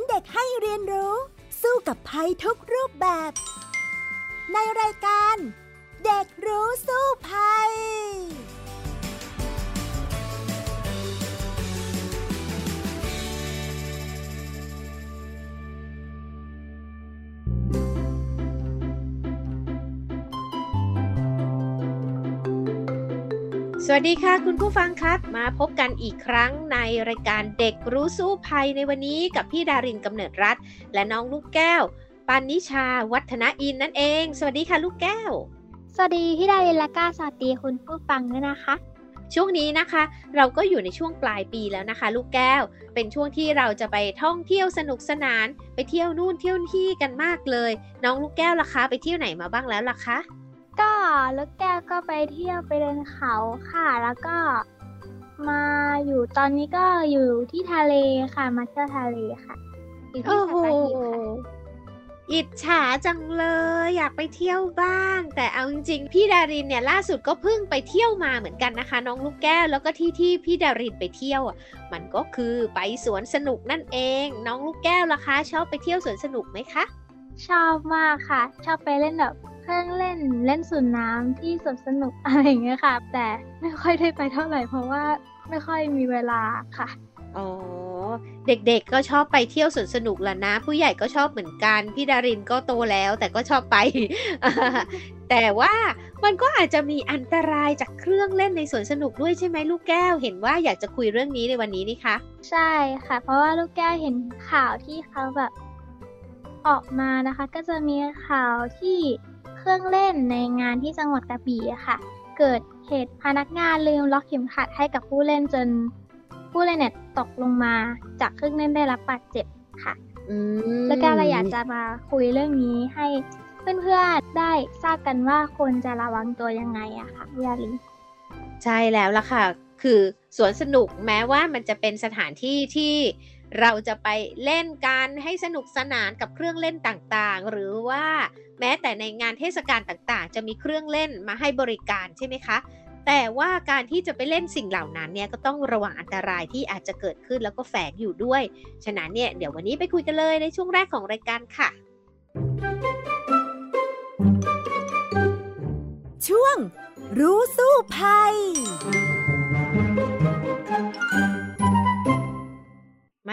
นเด็กให้เรียนรู้ สู้กับภัยทุกรูปแบบ ในรายการ เด็กรู้สู้ภัย วัสดีค่ะ คุณผู้ฟังครับ มาพบกันอีกครั้งในรายการเด็กรู้สู้ภัยในวันนี้กับพี่ดารินกำเนิดรัฐ และน้องลูกแก้ว ปานิชาวัฒนอินนั่นเอง สวัสดีค่ะลูกแก้ว สวัสดีพี่ดารินและก้าสวัสดีคุณผู้ฟังด้วยนะคะ ช่วงนี้นะคะ เราก็อยู่ในช่วงปลายปีแล้วนะคะ ลูกแก้ว เป็นช่วงที่เราจะไปท่องเที่ยวสนุกสนาน ไปเที่ยวนู่นเที่ยวที่กันมากเลย น้องลูกแก้วล่ะคะ ไปเที่ยวไหนมาบ้างแล้วล่ะคะ ก็ลูกแก้วก็ไปเที่ยวไปเดินเขาค่ะ แล้วก็มาอยู่ตอนนี้ก็อยู่ที่ทะเลค่ะ มาเที่ยวทะเลค่ะอยู่ที่สัตหีบค่ะ อิจฉาจังเลยอยากไปเที่ยวบ้าง แต่เอาจริงๆพี่ดารินเนี่ยล่าสุดก็เพิ่งไปเที่ยวมาเหมือนกันนะคะ น้องลูกแก้วแล้วก็ที่ที่พี่ดารินไปเที่ยวอะมันก็คือไปสวนสนุกนั่นเอง น้องลูกแก้วล่ะคะ ชอบไปเที่ยวสวนสนุกไหมคะชอบมากค่ะ ชอบไปเล่นแบบเค รื่องเล่นเล่นสวนน้ำที่สวนสนุกอะไรอย่างเงี้ยค่ะ แต่ไม่ค่อยได้ไปเท่าไหร่เพราะว่าไม่ค่อยมีเวลาค่ะอ๋อเด็กๆก็ชอบไปเที่ยวสวนสนุกแล้วนะ ผู้ใหญ่ก็ชอบเหมือนกันพี่ดารินก็โตแล้ว แต่ก็ชอบไป แต่ว่ามันก็อาจจะมีอันตรายจากเครื่องเล่นในสวนสนุกด้วยใช่ไหมลูกแก้วเห็นว่าอยากจะคุยเรื่องนี้ในวันนี้นี่คะใช่ค่ะ เพราะว่าลูกแก้วเห็นข่าวที่เขาแบบออกมานะคะ ก็จะมีข่าวที่ เครื่องเล่นในงานที่จังหวัดกระบี่ค่ะ เกิดเหตุพนักงานลืมล็อกเข็มขัดให้กับผู้เล่นจน ผู้เล่นเนี่ยตกลงมาจากเครื่องเล่นได้รับบาดเจ็บค่ะแล้วก็เราอยากจะมาคุยเรื่องนี้ให้เพื่อนๆได้ทราบกันว่าควรจะระวังตัวยังไงอะค่ะยาลิใช่แล้วล่ะค่ะ คือสวนสนุกแม้ว่ามันจะเป็นสถานที่ที่ เราจะไปเล่นกันให้สนุกสนานกับเครื่องเล่นต่างๆ หรือว่าแม้แต่ในงานเทศกาลต่างๆ จะมีเครื่องเล่นมาให้บริการใช่ไหมคะ แต่ว่าการที่จะไปเล่นสิ่งเหล่านั้นเนี่ยก็ต้องระวังอันตรายที่อาจจะเกิดขึ้นแล้วก็แฝงอยู่ด้วย ฉะนั้นเนี่ยเดี๋ยววันนี้ไปคุยกันเลยในช่วงแรกของรายการค่ะ ช่วงรู้สู้ภัย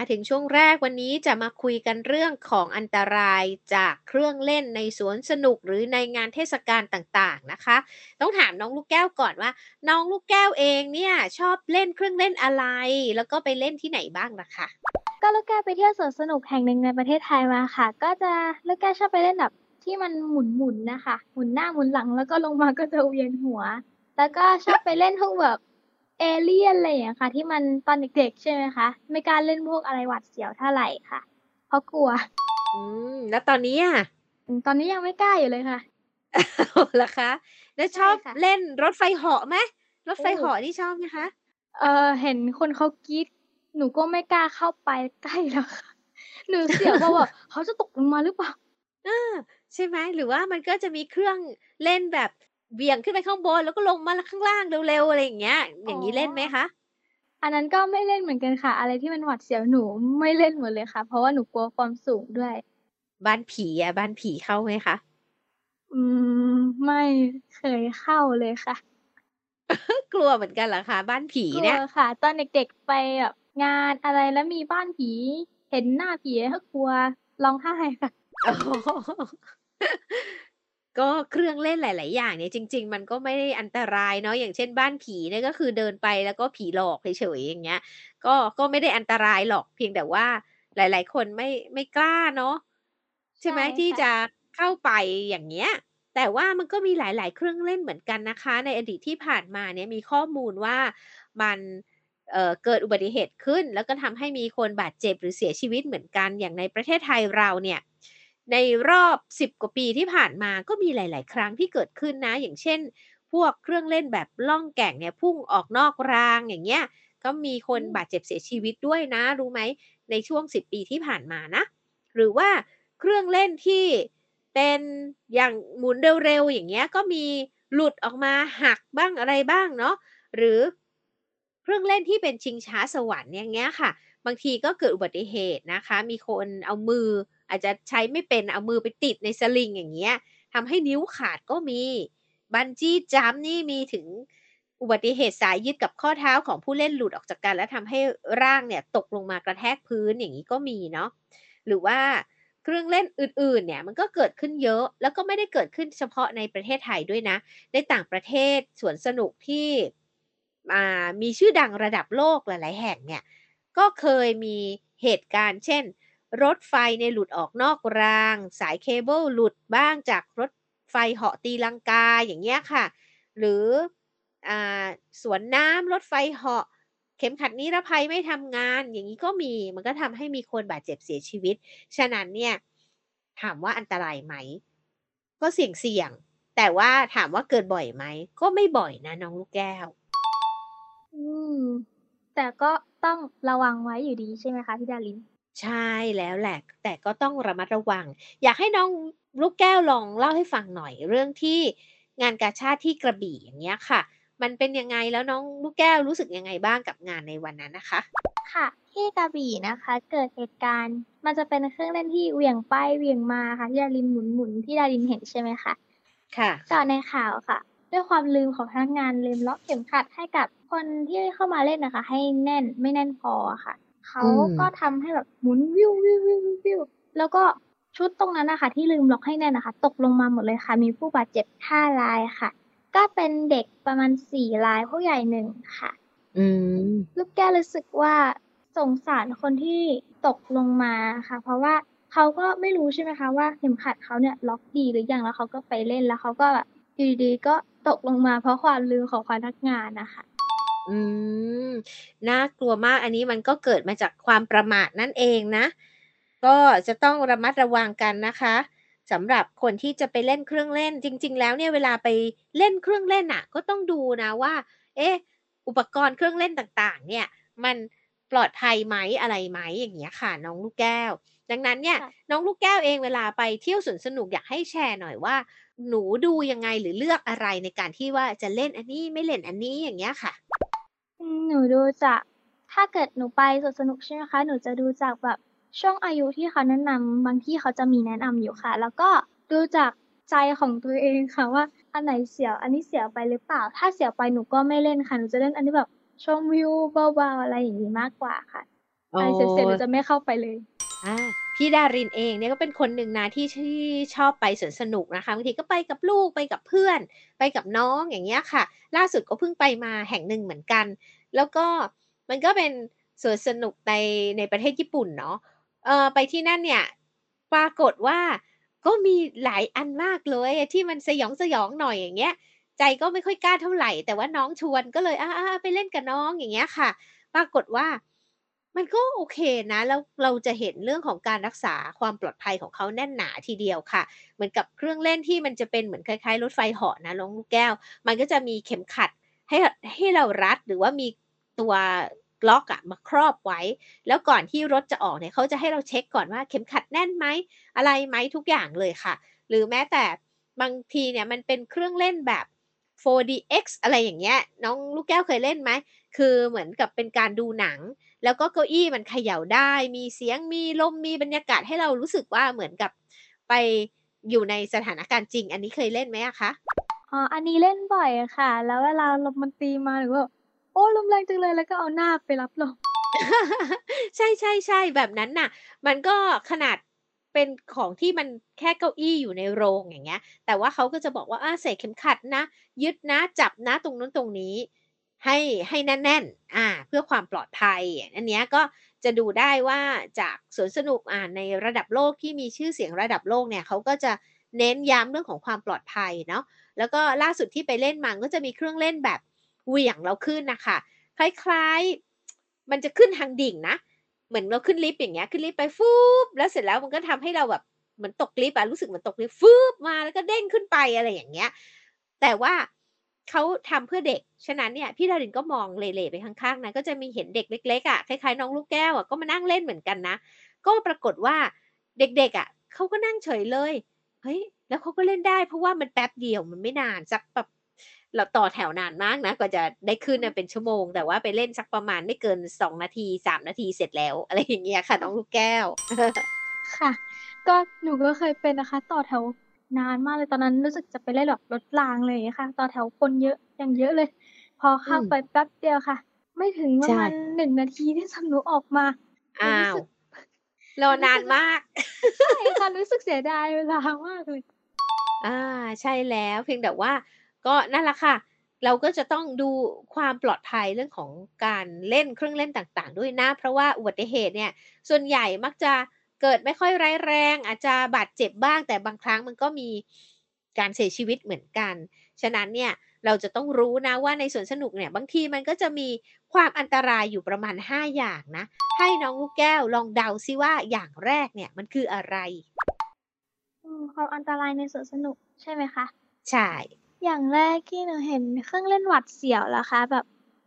มาถึงช่วงแรกวันนี้จะมาคุยกันเรื่องของอันตรายจากเครื่องเล่นในสวนสนุกหรือในงานเทศกาลต่างๆนะคะ ต้องถามน้องลูกแก้วก่อนว่า น้องลูกแก้วเองเนี่ยชอบเล่นเครื่องเล่นอะไร แล้วก็ไปเล่นที่ไหนบ้างนะคะก็ลูกแก้วไปเที่ยวสวนสนุกแห่งหนึ่งในประเทศไทยมาค่ะ ก็จะลูกแก้วชอบไปเล่นแบบที่มันหมุนๆนะคะ หมุนหน้าหมุนหลังแล้วก็ลงมาก็จะเวียนหัว แล้วก็ชอบไปเล่นพวกแบบ เอเลี่ยนอะไรอย่างค่ะ ที่มันตอนเด็กๆ ใช่ไหมคะ ไม่กล้าเล่นพวกอะไรหวัดเสียวเท่าไหร่ค่ะ เพราะกลัว อืม แล้วตอนนี้อะตอนนี้ยังไม่กล้าอยู่เลยค่ะเหรอคะ แล้วชอบเล่นรถไฟเหาะไหมรถไฟเหาะนี่ชอบไหมคะ เออเห็นคนเขากรีดหนูก็ไม่กล้าเข้าไปใกล้แล้วค่ะ หนูเสียวเพราะว่าเขาจะตกลงมาหรือเปล่า เออ ใช่ไหมหรือว่ามันก็จะมีเครื่องเล่นแบบ เบี่ยงขึ้นไปข้างบนแล้วก็ลงมาข้างล่างเร็วๆอะไรอย่างเงี้ย อย่างนี้เล่นไหมคะ อันนั้นก็ไม่เล่นเหมือนกันค่ะ อะไรที่มันหวัดเสียวหนูไม่เล่นหมดเลยค่ะ เพราะว่าหนูกลัวความสูงด้วย บ้านผีอะ บ้านผีเข้าไหมคะ อืม ไม่เคยเข้าเลยค่ะ กลัวเหมือนกันเหรอคะบ้านผีเนี่ยกลัวค่ะ ตอนเด็กๆไปแบบงานอะไรแล้วมีบ้านผี เห็นหน้าผีก็กลัวร้องไห้ค่ะ ก็เครื่องเล่นหลาย ๆ อย่างเนี่ยจริง ๆ มันก็ไม่ได้อันตรายเนาะอย่างเช่น บ้านผีเนี่ยก็คือเดินไปแล้วก็ผีหลอกเฉย ๆ อย่างเงี้ย ก็ก็ไม่ได้อันตรายหรอกเพียงแต่ว่าหลาย ๆ คนไม่ไม่กล้าเนาะใช่ไหมที่จะเข้าไปอย่างเงี้ย แต่ว่ามันก็มีหลาย ๆ เครื่องเล่นเหมือนกันนะคะ ในอดีตที่ผ่านมาเนี่ยมีข้อมูลว่ามันเอ่อเกิดอุบัติเหตุขึ้น แล้วก็ทำให้มีคนบาดเจ็บหรือเสียชีวิตเหมือนกันอย่างในประเทศไทยเราเนี่ย ในรอบ 10 กว่าปีที่ผ่านมาก็มีหลาย ๆ ครั้งที่เกิดขึ้นนะ อย่างเช่น พวกเครื่องเล่นแบบล่องแก่งเนี่ยพุ่งออกนอกรางอย่างเงี้ยก็มีคนบาดเจ็บเสียชีวิตด้วยนะ รู้ไหมในช่วง 10 ปีที่ผ่านมานะ หรือว่าเครื่องเล่นที่เป็นอย่างหมุนเร็ว ๆ อย่างเงี้ยก็มีหลุดออกมาหักบ้างอะไรบ้างเนาะหรือเครื่องเล่นที่เป็นชิงช้าสวรรค์อย่างเงี้ยค่ะ บางทีก็เกิดอุบัติเหตุนะคะ มีคนเอามือ อาจจะใช้ไม่เป็นเอามือไปติดในสลิงอย่างเงี้ยทำให้นิ้วขาดก็มี Bungee Jump นี่มีถึงอุบัติเหตุสายยึดกับข้อเท้าของผู้เล่นหลุดออกจากกัน แล้วทำให้ร่างเนี่ยตกลงมากระแทกพื้นอย่างงี้ก็มีเนาะหรือว่าเครื่องเล่นอื่นๆเนี่ยมันก็เกิดขึ้นเยอะแล้วก็ไม่ได้เกิดขึ้นเฉพาะในประเทศไทยด้วยนะ ในต่างประเทศสวนสนุกที่อ่ามีชื่อดังระดับโลกหลาย ๆ แห่งเนี่ยก็เคยมีเหตุการณ์ เช่น รถไฟเนี่ยหลุดออกนอกราง สายเคเบิลหลุดบ้างจากรถไฟเหาะตีลังกาอย่างเงี้ยค่ะ หรืออสวนน้ำรถไฟเหาะ เข็มขัดนิรภัยไม่ทำงาน อย่างงี้ก็มีมันก็ทำให้มีคนบาดเจ็บเสียชีวิต ฉะนั้นเนี่ยถามว่าอันตรายไหม ก็เสี่ยงๆแต่ว่าถามว่าเกิดบ่อยไหม ก็ไม่บ่อยนะน้องลูกแก้ว อืม แต่ก็ต้องระวังไว้อยู่ดีใช่ไหมคะพี่ดาริน? ใช่แล้วแหละ แต่ก็ต้องระมัดระวัง อยากให้น้องลูกแก้วลองเล่าให้ฟังหน่อยเรื่องที่งานกาชาดที่กระบี่อย่างเงี้ยค่ะ มันเป็นยังไงแล้วน้องลูกแก้วรู้สึกยังไงบ้างกับงานในวันนั้นน่ะคะ?ค่ะ ที่กระบี่นะคะ เกิดเหตุการณ์ มันจะเป็นเครื่องเล่นที่เหวี่ยงไปเหวี่ยงมาค่ะพี่ดารินหมุนๆที่ดารินเห็นใช่ไหมคะ?ค่ะก็ในข่าวค่ะ ด้วยความลืมของพนักงานลืมล็อกเข็มขัดให้กับคนที่เข้ามาเล่นน่ะค่ะให้แน่นไม่แน่นพออะค่ะ เขาอืมก็ทำให้แบบหมุนแล้วก็ชุดตรงนั้นน่ะค่ะที่ลืมล็อกให้แน่นอะค่ะตกลงมาหมดเลยค่ะ มีผู้บาดเจ็บ5รายค่ะ ก็เป็นเด็กประมาณ4รายผู้ใหญ่1ค่ะ อืมลูกแก้วรู้สึกว่าสงสารคนที่ตกลงมาอะค่ะ เพราะว่าเขาก็ไม่รู้ใช่ไหมคะว่าเข็มขัดเขาเนี่ยล็อกดีหรือยังแล้วเขาก็ไปเล่นแล้วเขาก็แบบอยู่ดีๆก็ตกลงมาเพราะความลืมของพนักงานน่ะค่ะ อืม น่ากลัวมาก อันนี้มันก็เกิดมาจากความประมาทนั่นเองนะ ก็จะต้องระมัดระวังกันนะคะสำหรับคนที่จะไปเล่นเครื่องเล่น จริง ๆ แล้วเนี่ยเวลาไปเล่นเครื่องเล่นน่ะ ก็ต้องดูนะว่า เอ๊ะ อุปกรณ์เครื่องเล่นต่างๆ เนี่ย มันปลอดภัยไหมอะไรไหมอย่างเงี้ยค่ะ น้องลูกแก้ว ดังนั้นเนี่ย ค่ะ น้องลูกแก้วเองเวลาไปเที่ยวสวนสนุกอยากให้แชร์หน่อยว่า หนูดูยังไงหรือเลือกอะไรในการที่ว่าจะเล่นอันนี้ไม่เล่นอันนี้อย่างเงี้ยค่ะ? อืมหนูดูจาก ถ้าเกิดหนูไปสวนสนุกใช่ไหมคะ หนูจะดูจากแบบช่วงอายุที่เขาแนะนำบางที่เขาจะมีแนะนำอยู่ค่ะ แล้วก็ดูจากใจของตัวเองค่ะว่าอันไหนเสียว อันนี้เสียวไปหรือเปล่า ถ้าเสียวไปหนูก็ไม่เล่นค่ะ หนูจะเล่นอันที่แบบชมวิวเบาๆอะไรอย่างงี้มากกว่าค่ะอ๋ออะไรเสียวๆหนูจะไม่เข้าไปเลยอา พี่ดารินเองเนี่ยก็เป็นคนหนึ่งนะที่ที่ชอบไปสวนสนุกนะคะบางทีก็ไปกับลูกไปกับเพื่อน ไปกับน้องอย่างเงี้ยค่ะ ล่าสุดก็เพิ่งไปมาแห่งหนึ่งเหมือนกัน แล้วก็มันก็เป็นสวนสนุกในในประเทศญี่ปุ่นเนาะเออไปที่นั่นเนี่ยปรากฏว่าก็มีหลายอันมากเลยที่มันสยองๆหน่อยอย่างเงี้ย ใจก็ไม่ค่อยกล้าเท่าไหร่ แต่ว่าน้องชวนก็เลยอาไปเล่นกับน้องอย่างเงี้ยค่ะ ปรากฏว่า มันก็โอเคนะแล้วเราจะเห็นเรื่องของการรักษาความปลอดภัยของเขาแน่นหนาทีเดียวค่ะ เหมือนกับเครื่องเล่นที่มันจะเป็นเหมือนคล้ายๆ รถไฟเหาะนะน้องลูกแก้ว มันก็จะมีเข็มขัดให้ให้เรารัดหรือว่ามีตัวล็อกอะมาครอบไว้ แล้วก่อนที่รถจะออกเนี่ยเขาจะให้เราเช็กก่อนว่าเข็มขัดแน่นไหมอะไรไหมทุกอย่างเลยค่ะ หรือแม้แต่บางทีเนี่ยมันเป็นเครื่องเล่นแบบ 4DX อะไรอย่างเงี้ยน้องลูกแก้วเคยเล่นไหม?คือเหมือนกับเป็นการดูหนัง แล้วก็เก้าอี้มันเขย่าได้ มีเสียงมีลมมีบรรยากาศให้เรารู้สึกว่าเหมือนกับไปอยู่ในสถานการณ์จริง อันนี้เคยเล่นไหมอะคะ?อ๋ออันนี้เล่นบ่อยอะค่ะ แล้วเวลาลมมันตีมาหนูก็แบบโอ้ลมแรงจังเลยแล้วก็เอาหน้าไปรับลมใช่ๆๆแบบนั้นน่ะ มันก็ขนาดเป็นของที่มันแค่เก้าอี้อยู่ในโรงอย่างเงี้ย แต่ว่าเขาก็จะบอกว่าอาใส่เข็มขัดนะ ยึดนะจับนะตรงนู้นตรงนี้ ให้ให้แน่นๆอ่าเพื่อความปลอดภัย อันนี้ก็จะดูได้ว่าจากสวนสนุกอ่าในระดับโลกที่มีชื่อเสียงระดับโลกเนี่ยเขาก็จะเน้นย้ำเรื่องของความปลอดภัยเนาะแล้วก็ล่าสุดที่ไปเล่นมาก็จะมีเครื่องเล่นแบบเหวี่ยงเราขึ้นนะคะคล้ายๆ มันจะขึ้นทางดิ่งนะ เหมือนเราขึ้นลิฟต์อย่างเงี้ยขึ้นลิฟต์ไปฟูบแล้วเสร็จแล้วมันก็ทำให้เราแบบเหมือนตกลิฟต์อะรู้สึกเหมือนตกลิฟต์ฟูบมาแล้วก็เด้งขึ้นไปอะไรอย่างเงี้ย แต่ว่า เขาทำเพื่อเด็ก ฉะนั้นเนี่ยพี่ดารินก็มองเหล่ๆไปข้างๆนะก็จะมีเห็นเด็กเล็กๆอะคล้ายๆน้องลูกแก้วอะก็มานั่งเล่นเหมือนกันนะ ก็ปรากฏว่าเด็กๆอะเขาก็นั่งเฉยเลย เฮ้ย แล้วเขาก็เล่นได้ เพราะว่ามันแป๊บเดียวมันไม่นานสักแบบเราต่อแถวนานมากนะกว่าจะได้ขึ้นน่ะเป็นชั่วโมง แต่ว่าไปเล่นสักประมาณไม่เกิน2นาที3นาทีเสร็จแล้ว อะไรอย่างเงี้ยค่ะ น้องลูกแก้ว ค่ะ ก็หนูก็เคยเป็นนะคะ ต่อแถว นานมากเลยตอนนั้นรู้สึกจะไปเล่นแบบรถราง อะไรอย่างเงี้ยค่ะ ต่อแถวคนเยอะอย่างเยอะเลย พออืเข้ามไปแป๊บเดียวค่ะ ไม่ถึงปใชระมาณ่1นาทีด้วยซ้ำหนูออกมาหนูอ้ารู้วสึกรอรู้นาสึนกว่มากใช่ค่ะรู้สึกเสียดายเวลามากเลยอาใช่แล้วเพียงแต่ว่า ก็นั่นแหละค่ะ เราก็จะต้องดูความปลอดภัยเรื่องของการเล่นเครื่องเล่นต่าง ๆ ด้วยนะ เพราะว่าอุบัติเหตุเนี่ย ส่วนใหญ่มักจะ เกิดไม่ค่อยร้ายแรง อาจจะบาดเจ็บบ้าง แต่บางครั้งมันก็มีการเสียชีวิตเหมือนกัน ฉะนั้นเนี่ยเราจะต้องรู้นะว่าในสวนสนุกเนี่ยบางทีมันก็จะมีความอันตรายอยู่ประมาณ 5 อย่างนะ ให้น้องลูกแก้วลองเดาซิว่าอย่างแรกเนี่ยมันคืออะไร?อืมความอันตรายในสวนสนุกใช่ไหมคะ?ใช่ อย่างแรกที่หนูเห็นเครื่องเล่นหวาดเสียวเหรอคะ?แบบ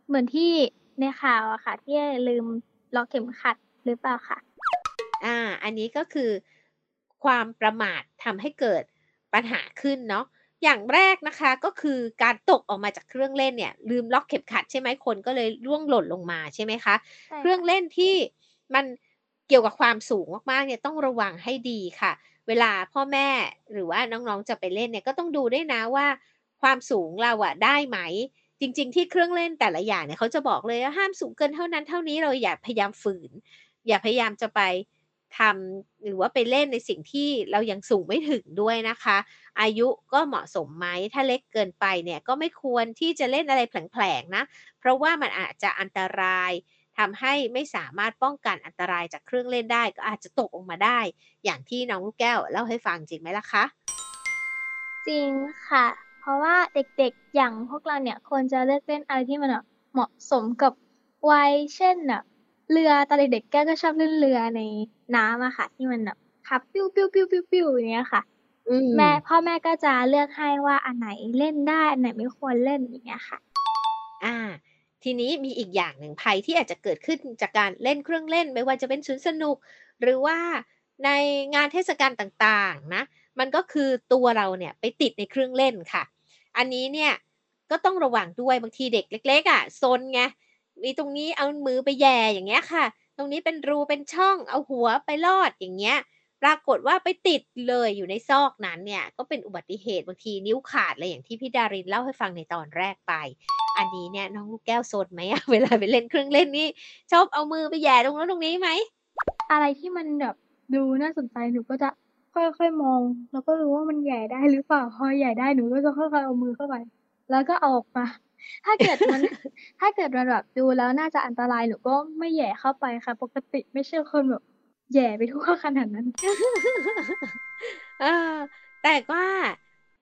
เหมือนที่ในข่าวอะค่ะ ที่ลืมล็อกเข็มขัดหรือเปล่าคะ? อาอันนี้ก็คือความประมาททำให้เกิดปัญหาขึ้นเนาะอย่างแรกนะคะก็คือการตกออกมาจากเครื่องเล่นเนี่ย ลืมล็อกเข็มขัดใช่ไหมคนก็เลยร่วงหล่นลงมาใช่ไหมคะ?ใช่คเครื่อ่งะเล่นที่มันเกี่ยวกับความสูงมากๆเนี่ยต้องระวังให้ดีค่ะ เวลาพ่อแม่หรือว่าน้องๆจะไปเล่นเนี่ยก็ต้องดูด้วยนะว่า ความสูงเราอะได้ไหม จริง ๆ ที่เครื่องเล่นแต่ละอย่างเนี่ยเขาจะบอกเลยว่าห้ามสูงเกินเท่านั้นเท่านี้เราอย่าพยายามฝืน อย่าพยายามจะไป ทำหรือว่าไปเล่นในสิ่งที่เรายังสูงไม่ถึงด้วยนะคะ อายุก็เหมาะสมไหมถ้าเล็กเกินไปเนี่ยก็ไม่ควรที่จะเล่นอะไรแผลงๆนะเพราะว่ามันอาจจะอันตรายทำให้ไม่สามารถป้องกันอันตรายจากเครื่องเล่นได้ ก็อาจจะตกลงมาได้ อย่างที่น้องลูกแก้วเล่าให้ฟังจริงไหมล่ะคะ?จริงค่ะ เพราะว่าเด็กๆอย่างพวกเราเนี่ยควรจะเลือกเล่นอะไรที่มันเหมาะสมกับวัยเช่นแบบ เรือตอนเด็กๆแก้วก็ชอบเล่นเรือในน้ำอะค่ะ ที่มันแบบขับปิ้วๆๆๆๆอย่างเงี้ยค่ะอืแม่มพ่อแม่ก็จะเลือกให้ว่าอันไหนเล่นได้อันไหนไม่ควรเล่นอย่างเงี้ยค่ะอาทีนี้มีอีกอย่างหนึ่งภัยที่อาจจะเกิดขึ้นจากการเล่นเครื่องเล่น ไม่ว่าจะเป็นสวนสนุก หรือว่าในงานเทศกาลต่างๆ นะ มันก็คือตัวเราเนี่ยไปติดในเครื่องเล่นค่ะ อันนี้เนี่ยก็ต้องระวังด้วยบางทีเด็กเล็กๆอะซนไง มีตรงนี้เอามือไปแย่อย่างเงี้ยค่ะ ตรงนี้เป็นรูเป็นช่องเอาหัวไปลอดอย่างเงี้ย ปรากฏว่าไปติดเลยอยู่ในซอกนั้นเนี่ยก็เป็นอุบัติเหตุบางทีนิ้วขาดเลยอย่างที่พี่ดารินเล่าให้ฟังในตอนแรกไป อันนี้เนี่ยน้องลูกแก้วโซนไหมอะเวลาไปเล่นเครื่องเล่นนี่ชอบเอามือไปแย่ตรงนู้นตรงนี้ไหม?อะไรที่มันแบบดูน่าสนใจหนูก็จะค่อยๆมอง แล้วก็ดูว่ามันแหย่ได้หรือเปล่าพอแหย่ได้หนูก็จะค่อยๆเอามือเข้าไป แล้วก็เอาออกมา ถ้าเกิดมัน ถ้าเกิดมันแบบดูแล้วน่าจะอันตรายหนูก็ไม่แหย่เข้าไปค่ะ ปกติไม่ใช่คนแบบแหย่ไปทั่วขนาดนั้นเออแต่ว่า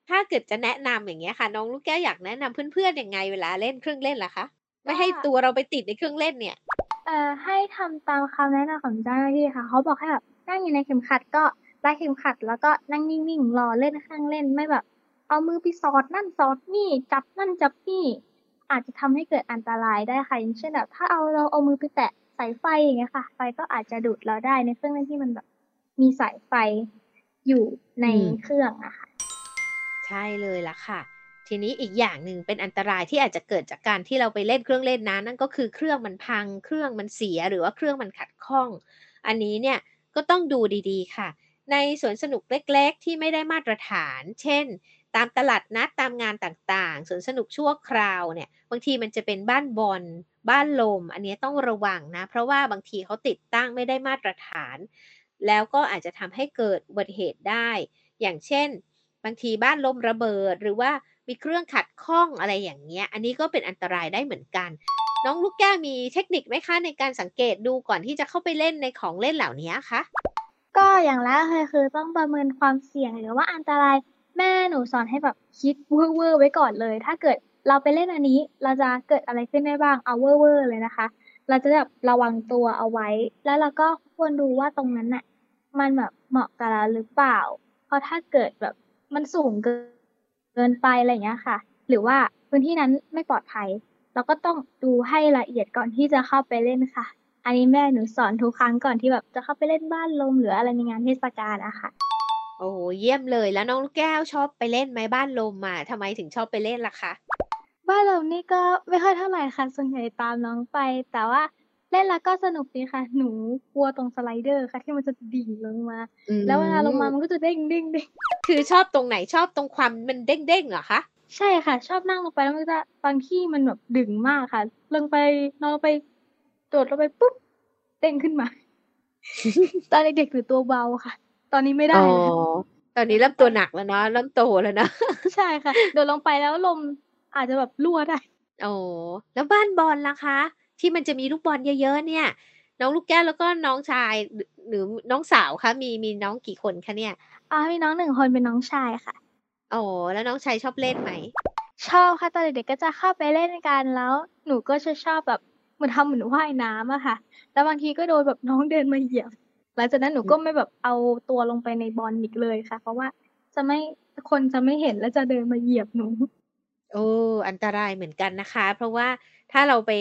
ถ้าเกิดจะแนะนำอย่างเงี้ยค่ะ น้องลูกแก้วอยากแนะนำเพื่อนๆยังไงเวลาเล่นเครื่องเล่นล่ะคะ?ไมก่็ให้ตัวเราไปติดในเครื่องเล่นเนี่ย เอ่อให้ทำตามคำแนะนำของเจ้าหน้าที่ค่ะ เขาบอกให้แบบนั่งอยู่ในเข็มขัดก็รัดเข็มขัด แล้วก็นั่งนิ่งๆรอเล่นเครื่องเล่นไม่แบบ เอามือไปสอดนั่นสอดนี่จับนั่นจับนี่ อาจจะทำให้เกิดอันตรายได้ค่ะอย่างเช่นแบบถ้าเอาเราเอามือไปแตะสายไฟอย่างเงี้ยค่ะ ไฟก็อาจจะดูดเราได้ในเครื่องเล่นที่มันแบบมีสายไฟอยู่ในเครื่องอะค่ะ ใช่เลยล่ะค่ะ ทีนี้อีกอย่างหนึ่งเป็นอันตรายที่อาจจะเกิดจากการที่เราไปเล่นเครื่องเล่นนะนั่นก็คือเครื่องมันพัง เครื่องมันเสียหรือว่าเครื่องมันขัดข้อง อันนี้เนี่ยก็ต้องดูดีๆค่ะ ในสวนสนุกเล็กๆ ที่ไม่ได้มาตรฐาน เช่น ตามตลาดนัดตามงานต่างๆสวนสนุกชั่วคราวเนี่ยบางทีมันจะเป็นบ้านบอลบ้านลม อันนี้ต้องระวังนะ เพราะว่าบางทีเขาติดตั้งไม่ได้มาตรฐาน แล้วก็อาจจะทำให้เกิดอุบัติเหตุได้ อย่างเช่น บางทีบ้านลมระเบิดหรือว่ามีเครื่องขัดข้องอะไรอย่างเงี้ย อันนี้ก็เป็นอันตรายได้เหมือนกัน น้องลูกแก้วมีเทคนิคไหมคะ ในการสังเกตดูก่อนที่จะเข้าไปเล่นในของเล่นเหล่านี้คะ?ก็อย่างแรกเลยคือต้องประเมินความเสี่ยงหรือว่าอันตราย แม่หนูสอนให้แบบคิดเว่อร์ไว้ก่อนเลย ถ้าเกิดเราไปเล่นอันนี้ เราจะเกิดอะไรขึ้นได้บ้างเอาเว่อร์เลยนะคะ เราจะแบบระวังตัวเอาไว้ แล้วเราก็ควรดูว่าตรงนั้นน่ะ มันแบบเหมาะกับเราหรือเปล่า เพราะถ้าเกิดแบบมันสูงเกินเกินไปอะไรอย่างเงี้ยค่ะ หรือว่าพื้นที่นั้นไม่ปลอดภัย เราก็ต้องดูให้ละเอียดก่อนที่จะเข้าไปเล่นค่ะ อันนี้แม่หนูสอนทุกครั้งก่อนที่แบบจะเข้าไปเล่นบ้านลมหรืออะไรในงานเทศกาลอะค่ะ โอ้โฮเยี่ยมเลยแล้วน้องลูกแก้วชอบไปเล่นไหมบ้านลมอะทำไมถึงชอบไปเล่นล่ะคะ?บ้านเรานี่ก็ไม่ค่อยเท่าไรค่ะส่วนใหญ่ตามน้องไป แต่ว่าเล่นแล้วก็สนุกดีค่ะ หนูกลัวตรงสไลเดอร์ค่ะ ที่มันจะดิ่งลงมาอืแล้วเวลาลงมามัมนก็จะเด้งๆๆคือชอบตรงไหนชอบตรงความมันเด้งๆเหรอคะ?ใช่ค่ะ ชอบนั่งลงไปแล้วมันก็จะบางที่มันแบบดึงมากค่ะ ลงไปนอนลงไปโดดลงไปปุ๊บเด้งขึ้นมา ตอนเด็กๆหนูตัวเบาค่ะ ตอนนี้ไม่ไดอ๋้อแล้วตอนนี้เริ่มตัวหนักแล้วเนาะเริ่มโตแล้วเนาะใช่ค่ะโดดลงไปแล้วลมอาจจะแบบรั่วได้อ๋อแล้วบ้านบอลล่ะคะ ที่มันจะมีลูกบอลเยอะๆเนี่ย น้องลูกแก้วแล้วก็น้องชายหรือหรือน้องสาวคะมีมีน้องกี่คนคะเนี่ย?อามีน้อง1คนเป็นน้องชายค่ะอ๋อแล้วน้องชายชอบเล่นไหม?ชอบค่ะตอนเด็กๆก็จะเข้าไปเล่นกันแล้ว หนูก็จะชอบแบบเหมือนทำเหมือนว่ายน้ำอะค่ะ แล้วบางทีก็โดนแบบน้องเดินมาเหยียบ หลังจากนั้นหนูอืก็มไม่แบบเอาตัวลงไปในบอลอีกเลยค่ะ เพราะว่าจะไม่คนจะไม่เห็นแล้วจะเดินมาเหยียบหนูเอออันตรายเหมือนกันนะคะ เพราะว่าถ้าเราไป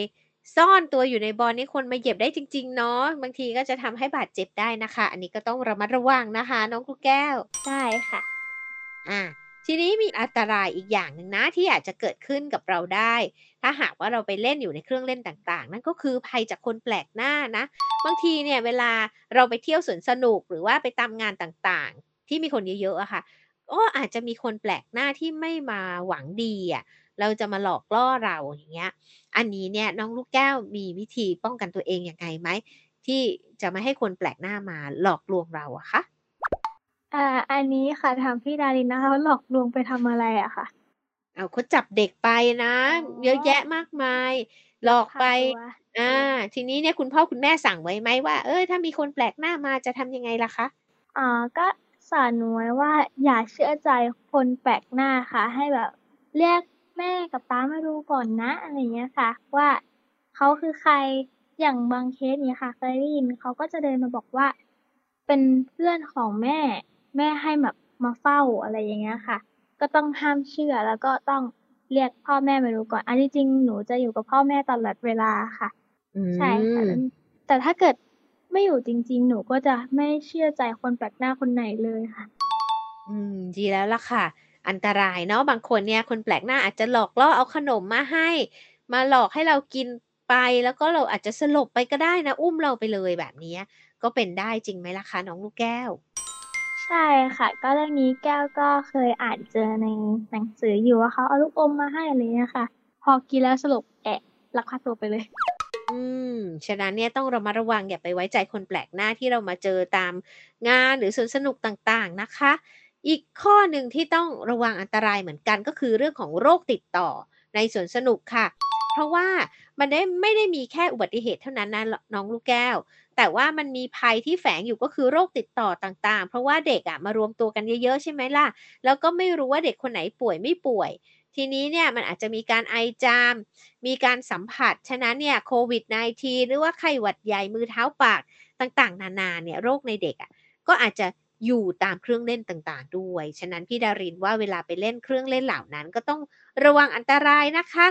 ซ่อนตัวอยู่ในบอลนี่คนมาเหยียบได้จริง ๆ เนาะบางทีก็จะทำให้บาดเจ็บได้นะคะ อันนี้ก็ต้องระมัดระวังนะคะ น้องลูกแก้วได้ค่ะอาทีนี้มีอันตรายอีกอย่างหนึ่งนะที่อาจจะเกิดขึ้นกับเราได้ ถ้าหากว่าเราไปเล่นอยู่ในเครื่องเล่นต่างๆ นั่นก็คือภัยจากคนแปลกหน้านะ บางทีเนี่ยเวลาเราไปเที่ยวสวนสนุกหรือว่าไปตามงานต่างๆ ที่มีคนเยอะๆอะค่ะก็อาจจะมีคนแปลกหน้าที่ไม่มาหวังดีอะเราจะมาหลอกล่อเราอย่างเงี้ย อันนี้เนี่ยน้องลูกแก้วมีวิธีป้องกันตัวเองยังไงไหม?ที่จะไม่ให้คนแปลกหน้ามาหลอกลวงเราอะคะ?อ่าอันนี้ค่ะถามพี่ดารินนะคะว่าหลอกลวงไปทำอะไรอะคะ?อ้าวเขาจับเด็กไปนะอ๋อเยอะแยะมากมาย หลอกพาไปตัวอาทีนี้เนี่ยคุณพ่อคุณแม่สั่งไว้ไหมว่า เออถ้ามีคนแปลกหน้ามาจะทำยังไงล่ะคะ?อ๋อก็สอนหนูไว้ว่าอย่าเชื่อใจคนแปลกหน้าค่ะ ให้แบบเรียกแม่กับป๊ามาดูก่อนนะอะไรอย่างเงี้ยค่ะ ว่าเขาคือใครอย่างบางเคสอย่างเงี้ยค่ะเคยได้ยินเขาก็จะเดินมาบอกว่า เป็นเพื่อนของแม่ แม่ให้แบบมาเฝ้าอะไรอย่างเงี้ยค่ะ ก็ต้องห้ามเชื่อแล้วก็ต้อง เรียกพ่อแม่มาดูก่อน อันที่จริงหนูจะอยู่กับพ่อแม่ตลอดเวลาค่ะอืใช่ค่ะแล้วมแต่ถ้าเกิดไม่อยู่จริง ๆ หนูก็จะไม่เชื่อใจคนแปลกหน้าคนไหนเลยค่ะ อืม ดีแล้วล่ะค่ะ อันตรายเนาะบางคนเนี่ยคนแปลกหน้าอาจจะหลอกล่อเอาขนมมาให้ มาหลอกให้เรากินไปแล้วก็เราอาจจะสลบไปก็ได้นะ อุ้มเราไปเลยแบบเนี้ยก็เป็นได้จริงไหมล่ะคะน้องลูกแก้ว? ใช่ค่ะ ก็เรื่องนี้แก้วก็เคยอ่านเจอในหนังสืออยู่ว่าเขาเอาลูกอมมาให้อะไรอย่างเงี้ยค่ะ พอกินแล้วสลบแอะลักพาตัวไปเลย อืม ฉะนั้นเนี่ยต้องระมัดระวังอย่าไปไว้ใจคนแปลกหน้าที่เรามาเจอตามงานหรือสวนสนุกต่างๆนะคะ อีกข้อหนึ่งที่ต้องระวังอันตรายเหมือนกันก็คือเรื่องของโรคติดต่อในสวนสนุกค่ะ เพราะว่ามันได้ไม่ได้มีแค่อุบัติเหตุเท่านั้นนะน้องลูกแก้ว แต่ว่ามันมีภัยที่แฝงอยู่ก็คือโรคติดต่อต่างๆ เพราะว่าเด็กอะมารวมตัวกันเยอะๆใช่ไหมล่ะ แล้วก็ไม่รู้ว่าเด็กคนไหนป่วยไม่ป่วย ทีนี้เนี่ยมันอาจจะมีการไอจาม มีการสัมผัส ฉะนั้นเนี่ยโควิด -19 หรือว่าไข้หวัดใหญ่มือเท้าปากต่างๆ นานาเนี่ยโรคในเด็กอะก็อาจจะอยู่ตามเครื่องเล่นต่างๆ ด้วย ฉะนั้นพี่ดารินว่าเวลาไปเล่นเครื่องเล่นเหล่านั้น ก็ต้องระวังอันตรายนะคะ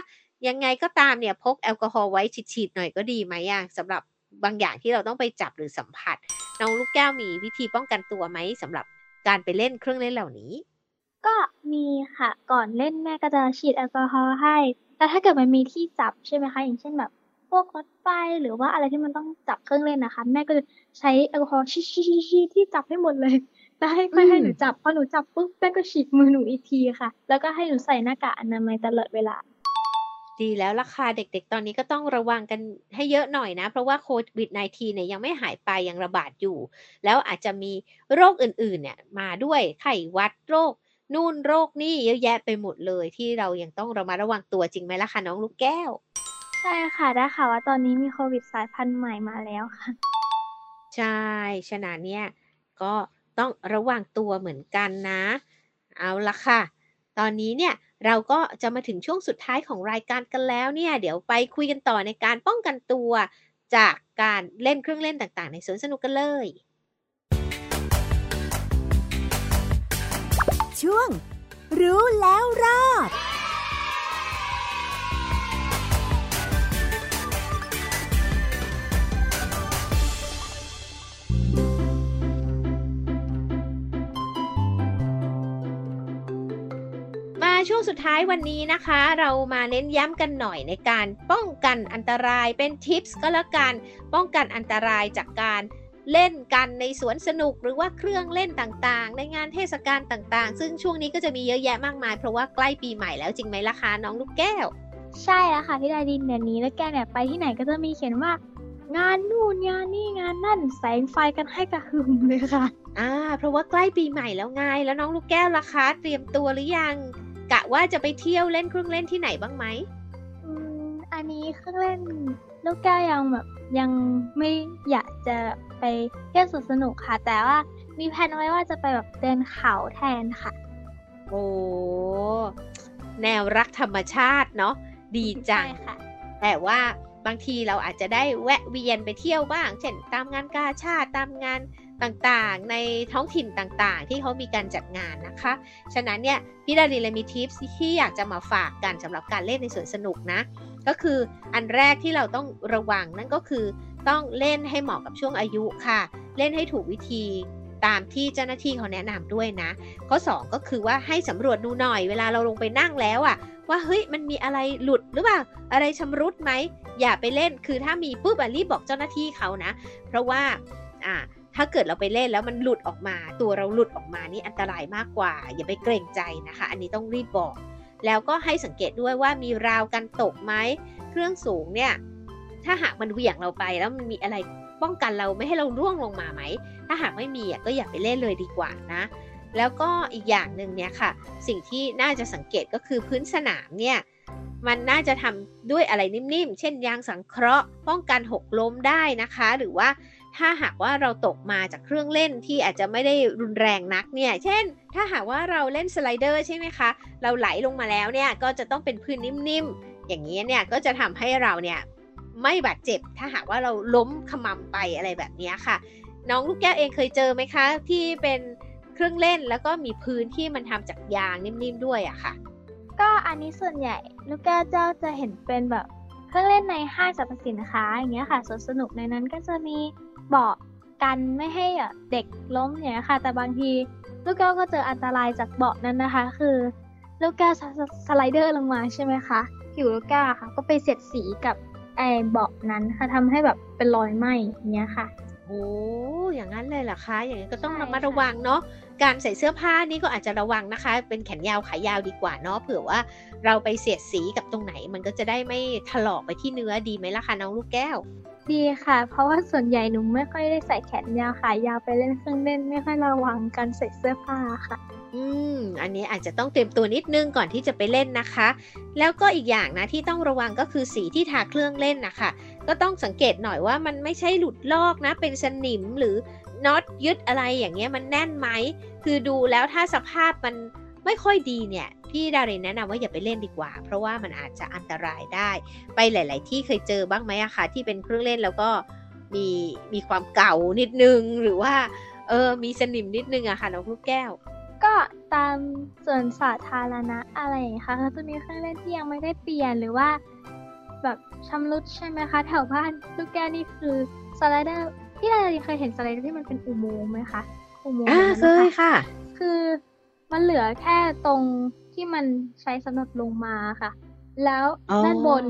ยังไงก็ตามเนี่ยพกแอลกอฮอล์ไว้ฉีดๆหน่อยก็ดีไหมอะสำหรับ บางอย่างที่เราต้องไปจับหรือสัมผัส น้องลูกแก้วมีวิธีป้องกันตัวไหมสำหรับการไปเล่นเครื่องเล่นเหล่านี้?ก็มีค่ะก่อนเล่นแม่ก็จะฉีดแอลกอฮอล์ให้แล้วถ้าเกิดมันมีที่จับใช่ไหมคะอย่างเช่นแบบพวกรถไฟหรือว่าอะไรที่มันต้องจับเครื่องเล่นน่ะค่ะแม่ก็จะใช้แอลกอฮอล์ฉีดๆๆๆที่จับให้หมดเลยแล้วให้อืค่อยให้หนูมจับพอหนูจับปุ๊บแม่ก็ฉีดมือหนูอีกทีค่ะ แล้วก็ให้หนูใส่หน้ากากอนามัยตลอดเวลา ดีแล้วล่ะค่ะเด็กๆ ตอนนี้ก็ต้องระวังกันให้เยอะหน่อยนะ เพราะว่าโควิด -19 เนี่ยยังไม่หายไปยังระบาดอยู่ แล้วอาจจะมีโรคอื่นๆเนี่ยมาด้วยไข้หวัดโรค นู่นโรคนี่เยอะแยะไปหมดเลยที่เรายังต้องระมัดระวังตัวจริงไหมล่ะคะน้องลูกแก้ว?ใช่ค่ะได้ข่าวว่าตอนนี้มีโควิดสายพันธุ์ใหม่มาแล้วค่ะ ใช่ฉะนั้นเนี่ยก็ต้องระวังตัวเหมือนกันนะ เอาล่ะค่ะ ตอนนี้เนี่ยเราก็จะมาถึงช่วงสุดท้ายของรายการกันแล้วเนี่ยเดี๋ยวไปคุยกันต่อในการป้องกันตัวจากการเล่นเครื่องเล่นต่างๆ ในสวนสนุกกันเลย ช่วง รู้แล้วรอด ช่วงสุดท้ายวันนี้นะคะ เรามาเน้นย้ำกันหน่อยในการป้องกันอันตรายเป็นทิปส์ก็แล้วกันป้องกันอันตรายจากการเล่นกันในสวนสนุกหรือว่าเครื่องเล่นต่างๆ ในงานเทศกาลต่างๆ ซึ่งช่วงนี้ก็จะมีเยอะแยะมากมาย เพราะว่าใกล้ปีใหม่แล้วจริงไหมล่ะคะน้องลูกแก้ว ใช่แล้วค่ะพี่ดาดินเดี๋ยวนี้แล้วแกเนี่ยไปที่ไหนก็จะมีเขียนว่า งานนู่นงานนี่งานนั่นแสงไฟกันให้กระหึ่มเลยค่ะ อ่า เพราะว่าใกล้ปีใหม่แล้วไงแล้วน้องลูกแก้วล่ะคะ เตรียมตัวหรือยัง กะว่าจะไปเที่ยวเล่นเครื่องเล่นที่ไหนบ้างไหมอืมอันนี้เครื่องเล่นลูกแก้วยังแบบยังไม่อยากจะไปเที่ยวสวนสนุกค่ะ แต่ว่ามีแผนไว้ว่าจะไปแบบเดินเขาแทนค่ะ โอ้แนวรักธรรมชาติเนาะดีจังใช่ค่ะ แต่ว่าบางทีเราอาจจะได้แวะเวียนไปเที่ยวบ้าง เช่นตามงานกาชาติตามงาน ต่างๆ ในท้องถิ่นต่างๆ ที่เขามีการจัดงานนะคะ ฉะนั้นเนี่ยพี่ดารินเลยมีทิปที่อยากจะมาฝากกันสำหรับการเล่นในสวนสนุกนะ ก็คืออันแรกที่เราต้องระวังนั่นก็คือต้องเล่นให้เหมาะกับช่วงอายุค่ะ เล่นให้ถูกวิธีตามที่เจ้าหน้าที่เขาแนะนำด้วยนะ ข้อ 2 ก็คือว่าให้สำรวจดูหน่อยเวลาเราลงไปนั่งแล้วอะว่าเฮ้ยมันมีอะไรหลุดหรือเปล่าอะไรชำรุดไหมอย่าไปเล่นคือถ้ามีปุ๊บอรีบบอกเจ้าหน้าที่เขานะ เพราะว่าอ่า ถ้าเกิดเราไปเล่นแล้วมันหลุดออกมา ตัวเราหลุดออกมานี่อันตรายมากกว่า อย่าไปเกรงใจนะคะ อันนี้ต้องรีบบอก แล้วก็ให้สังเกตด้วยว่ามีราวกันตกไหมเครื่องสูงเนี่ยถ้าหากมันเหวี่ยงเราไปแล้วมันมีอะไรป้องกันเราไม่ให้เราร่วงลงมาไหม ถ้าหากไม่มีอะก็อย่าไปเล่นเลยดีกว่านะ แล้วก็อีกอย่างหนึ่งเนี่ยค่ะ สิ่งที่น่าจะสังเกตก็คือพื้นสนามเนี่ยมันน่าจะทำด้วยอะไรนิ่มๆ เช่นยางสังเคราะห์ ป้องกันหกล้มได้นะคะ หรือว่า ถ้าหากว่าเราตกมาจากเครื่องเล่นที่อาจจะไม่ได้รุนแรงนักเนี่ย เช่น ถ้าหากว่าเราเล่นสไลเดอร์ใช่ไหมคะ เราไหลลงมาแล้วเนี่ยก็จะต้องเป็นพื้นนิ่มๆ อย่างนี้เนี่ยก็จะทำให้เราเนี่ยไม่บาดเจ็บ ถ้าหากว่าเราล้มขมำไปอะไรแบบนี้ค่ะ น้องลูกแก้วเองเคยเจอไหมคะ ที่เป็นเครื่องเล่นแล้วก็มีพื้นที่มันทำจากยางนิ่มๆด้วยอะค่ะ ก็อันนี้ส่วนใหญ่ลูกแก้วเจ้าจะเห็นเป็นแบบเครื่องเล่นในห้างสรรพสินค้าอย่างเงี้ยค่ะสวนสนุกในนั้นก็จะมี เบาะกันไม่ให้อะเด็กล้มอย่างเงี้ยค่ะ แต่บางทีลูกแก้วก็เจออันตรายจากเบาะนั้นนะคะ คือลูกแก้วสสสไลเดอร์ลงมาใช่ไหมคะผิวลูกแก้วอะค่ะ ก็ไปเสียดสีกับไอ้เบาะนั้นค่ะทำให้แบบเป็นรอยไหม้อย่างเงี้ยค่ะโอ้อย่างนั้นเลยเหรอคะ อย่างนี้นก็ต้องใช่ระมัดค่ะระวังเนาะ การใส่เสื้อผ้านี่ก็อาจจะระวังนะคะ เป็นแขนยาวขายาวดีกว่าเนาะ เผื่อว่าเราไปเสียดสีกับตรงไหน มันก็จะได้ไม่ถลอกไปที่เนื้อดีไหมล่ะคะน้องลูกแก้ว ดีค่ะ เพราะว่าส่วนใหญ่หนูไม่ค่อยได้ใส่แขนยาวขายาวไปเล่นเครื่องเล่นไม่ค่อยระวังการใส่เสื้อผ้าค่ะ อืม อันนี้อาจจะต้องเตรียมตัวนิดนึงก่อนที่จะไปเล่นนะคะ แล้วก็อีกอย่างนะที่ต้องระวังก็คือสีที่ทาเครื่องเล่นนะคะก็ต้องสังเกตหน่อยว่ามันไม่ใช่หลุดลอกนะ เป็นสนิมหรือน็อตยึดอะไรอย่างเงี้ยมันแน่นไหม คือดูแล้วถ้าสภาพมันไม่ค่อยดีเนี่ย พี่ดารินแนะนำว่าอย่าไปเล่นดีกว่า เพราะว่ามันอาจจะอันตรายได้ ไปหลาย ๆ ที่เคยเจอบ้างไหมอะคะที่เป็นเครื่องเล่นแล้วก็มีมีความเก่านิดนึงหรือว่า เออมีสนิมนิดนึงอะค่ะน้องลูกแก้ว ก็ตามส่วนสาธารณะอะไรอย่างเงี้ยค่ะก็จะมีเครื่องเล่นที่ยังไม่ได้เปลี่ยนหรือว่า แบบชำรุดใช่ไหมคะแถวบ้านลูกแก้วนี่คือสไลเดอร์ที่เราเคยเห็นสไลเดอร์ที่มันเป็นอุโมงค์ไหมคะอุโมงค์อ่านั้นเคนะคะยค่ะ คือมันเหลือแค่ตรง ที่มันใช้สำหรับลงมาค่ะ แล้วอ๋อด้านบน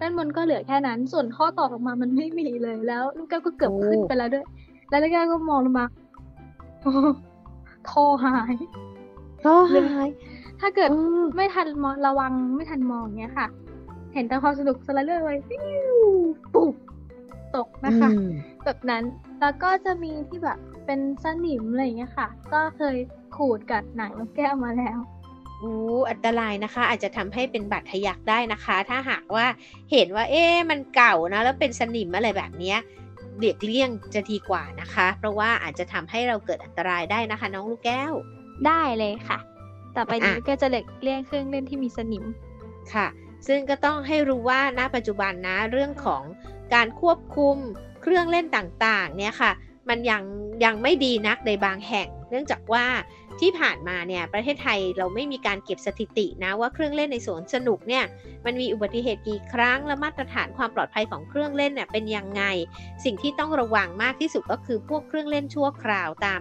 ด้านบนก็เหลือแค่นั้น ส่วนข้อต่อลงมามันไม่มีเลย แล้ว ลูกแก้วก็เกือบขึ้นไปแล้วด้วย แล้วลูกแก้วก็มองลงมาโอ้ท่อหายก็หรือหาย ถ้าเกิดอืมไม่ทันมองระวังไม่ทันมองเนี้ยค่ะ เห็นแต่ความสนุกสไลเดอร์เลยฟิวปุ๊บตกนะคะอืมแบบนั้น แล้วก็จะมีที่แบบเป็นสนิมอะไรอย่างเงี้ยค่ะ ก็เคยขูดกัดหนังนกแก้วมาแล้ว อู้อันตรายนะคะ อาจจะทำให้เป็นบาดทะยักได้นะคะ ถ้าหากว่าเห็นว่าเอ๊ะมันเก่านะแล้วเป็นสนิมอะไรแบบเนี้ยเลียกเลี่ยงจะดีกว่านะคะ เพราะว่าอาจจะทำให้เราเกิดอันตรายได้นะคะ น้องลูกแก้ว ได้เลยค่ะ ต่อไปนี้อะก็จะเล็กเลี่ยงเครื่องเล่นที่มีสนิมค่ะ ซึ่งก็ต้องให้รู้ว่าณปัจจุบันนะเรื่องของการควบคุมเครื่องเล่นต่างๆ เนี่ยค่ะ มันยังยังไม่ดีนักในบางแห่ง เนื่องจากว่าที่ผ่านมาเนี่ยประเทศไทยเราไม่มีการเก็บสถิตินะว่าเครื่องเล่นในสวนสนุกเนี่ยมันมีอุบัติเหตุกี่ครั้งและมาตรฐานความปลอดภัยของเครื่องเล่นเนี่ยเป็นยังไง สิ่งที่ต้องระวังมากที่สุดก็คือพวกเครื่องเล่นชั่วคราวตาม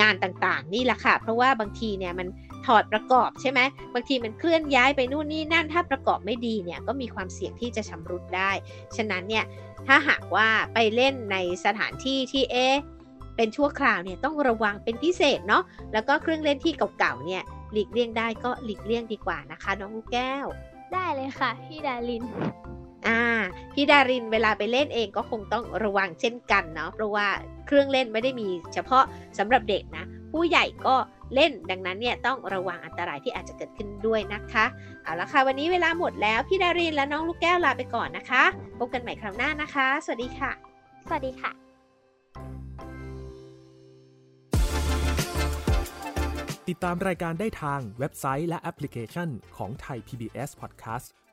งานต่างๆ นี่แหละค่ะ เพราะว่าบางทีเนี่ยมันถอดประกอบใช่ไหมบางทีมันเคลื่อนย้ายไปนู่นนี่นั่นถ้าประกอบไม่ดีเนี่ยก็มีความเสี่ยงที่จะชำรุดได้ ฉะนั้นเนี่ยถ้าหากว่าไปเล่นในสถานที่ที่เอ๊เป็นชั่วคราวเนี่ยต้องระวังเป็นพิเศษเนาะแล้วก็เครื่องเล่นที่เก่าๆเนี่ยหลีกเลี่ยงได้ก็หลีกเลี่ยงดีกว่านะคะ น้องลูกแก้ว ได้เลยค่ะพี่ดาริน อ่าพี่ดารินเวลาไปเล่นเองก็คงต้องระวังเช่นกันเนาะเพราะว่าเครื่องเล่นไม่ได้มีเฉพาะสำหรับเด็กนะ ผู้ใหญ่ก็เล่นดังนั้นเนี่ยต้องระวังอันตรายที่อาจจะเกิดขึ้นด้วยนะคะเอาละค่ะวันนี้เวลาหมดแล้วพี่ดารินและน้องลูกแก้วลาไปก่อนนะคะพบกันใหม่คราวหน้านะคะ สวัสดีค่ะ สวัสดีค่ะ ติดตามรายการได้ทางเว็บไซต์และแอปพลิเคชันของไทย PBS Podcast